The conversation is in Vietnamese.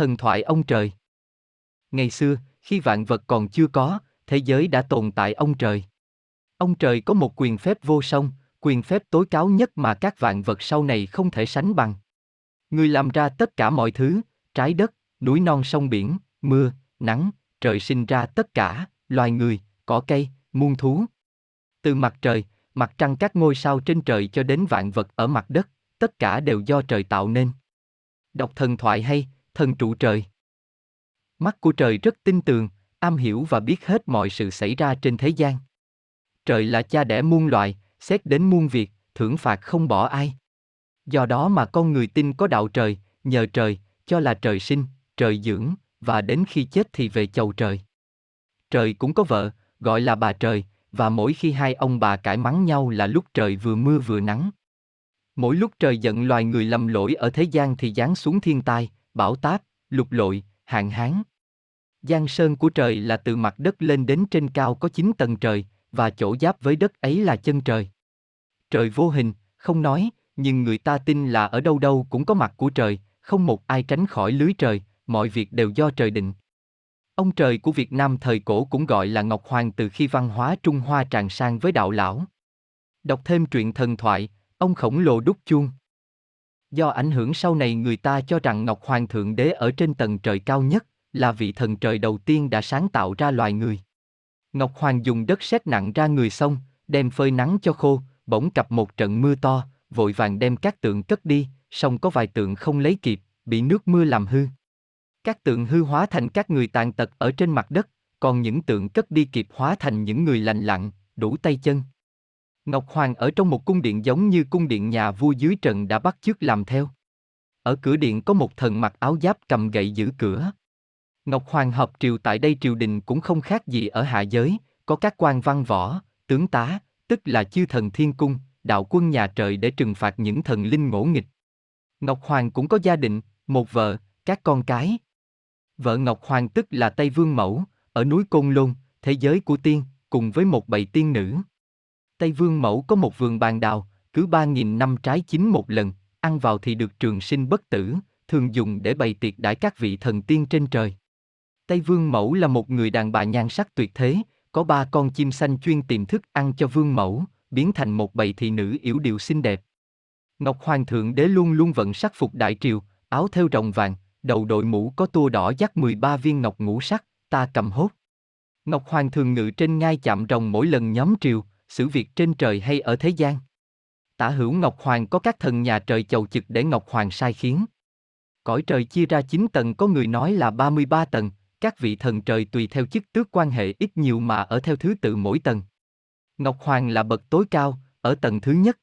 Thần thoại ông trời Ngày xưa, khi vạn vật còn chưa có, thế giới đã tồn tại ông trời. Ông trời có một quyền phép vô song, quyền phép tối cáo nhất mà các vạn vật sau này không thể sánh bằng. Người làm ra tất cả mọi thứ, trái đất, núi non sông biển, mưa, nắng, trời sinh ra tất cả, loài người, cỏ cây, muôn thú. Từ mặt trời, mặt trăng các ngôi sao trên trời cho đến vạn vật ở mặt đất, tất cả đều do trời tạo nên. Đọc thần thoại hay, thần trụ trời. Mắt của trời rất tinh tường, am hiểu và biết hết mọi sự xảy ra trên thế gian. Trời là cha đẻ muôn loài, xét đến muôn việc, thưởng phạt không bỏ ai. Do đó mà con người tin có đạo trời, nhờ trời, cho là trời sinh, trời dưỡng, và đến khi chết thì về chầu trời. Trời cũng có vợ, gọi là bà trời, và mỗi khi hai ông bà cãi mắng nhau là lúc trời vừa mưa vừa nắng. Mỗi lúc trời giận loài người lầm lỗi ở thế gian thì giáng xuống thiên tai, bão táp, lục lội, hạn hán. Giang sơn của trời là từ mặt đất lên đến trên cao có 9 tầng trời, và chỗ giáp với đất ấy là chân trời. Trời vô hình, không nói, nhưng người ta tin là ở đâu đâu cũng có mặt của trời, không một ai tránh khỏi lưới trời, mọi việc đều do trời định. Ông trời của Việt Nam thời cổ cũng gọi là Ngọc Hoàng từ khi văn hóa Trung Hoa tràn sang với đạo lão. Đọc thêm truyện thần thoại, ông khổng lồ đúc chuông. Do ảnh hưởng sau này người ta cho rằng Ngọc Hoàng Thượng Đế ở trên tầng trời cao nhất, là vị thần trời đầu tiên đã sáng tạo ra loài người. Ngọc Hoàng dùng đất sét nặng ra người xong, đem phơi nắng cho khô, bỗng cặp một trận mưa to, vội vàng đem các tượng cất đi, song có vài tượng không lấy kịp, bị nước mưa làm hư. Các tượng hư hóa thành các người tàn tật ở trên mặt đất, còn những tượng cất đi kịp hóa thành những người lành lặn, đủ tay chân. Ngọc Hoàng ở trong một cung điện giống như cung điện nhà vua dưới trần đã bắt chước làm theo. Ở cửa điện có một thần mặc áo giáp cầm gậy giữ cửa. Ngọc Hoàng hợp triều tại đây triều đình cũng không khác gì ở hạ giới, có các quan văn võ, tướng tá, tức là chư thần thiên cung, đạo quân nhà trời để trừng phạt những thần linh ngỗ nghịch. Ngọc Hoàng cũng có gia đình, một vợ, các con cái. Vợ Ngọc Hoàng tức là Tây Vương Mẫu, ở núi Côn Lôn, thế giới của tiên, cùng với một bầy tiên nữ. Tây Vương Mẫu có một vườn bàn đào, cứ ba nghìn năm trái chín một lần, ăn vào thì được trường sinh bất tử, thường dùng để bày tiệc đãi các vị thần tiên trên trời. Tây Vương Mẫu là một người đàn bà nhan sắc tuyệt thế, có ba con chim xanh chuyên tìm thức ăn cho Vương Mẫu, biến thành một bầy thị nữ yểu điệu xinh đẹp. Ngọc Hoàng thượng đế luôn luôn vận sắc phục đại triều, áo thêu rồng vàng, đầu đội mũ có tua đỏ dắt 13 viên ngọc ngũ sắc, ta cầm hốt. Ngọc Hoàng thường ngự trên ngai chạm rồng mỗi lần nhóm triều, xử việc trên trời hay ở thế gian. Tả hữu Ngọc Hoàng có các thần nhà trời chầu trực để Ngọc Hoàng sai khiến. Cõi trời chia ra 9 tầng có người nói là 33 tầng, các vị thần trời tùy theo chức tước quan hệ ít nhiều mà ở theo thứ tự mỗi tầng. Ngọc Hoàng là bậc tối cao, ở tầng thứ nhất,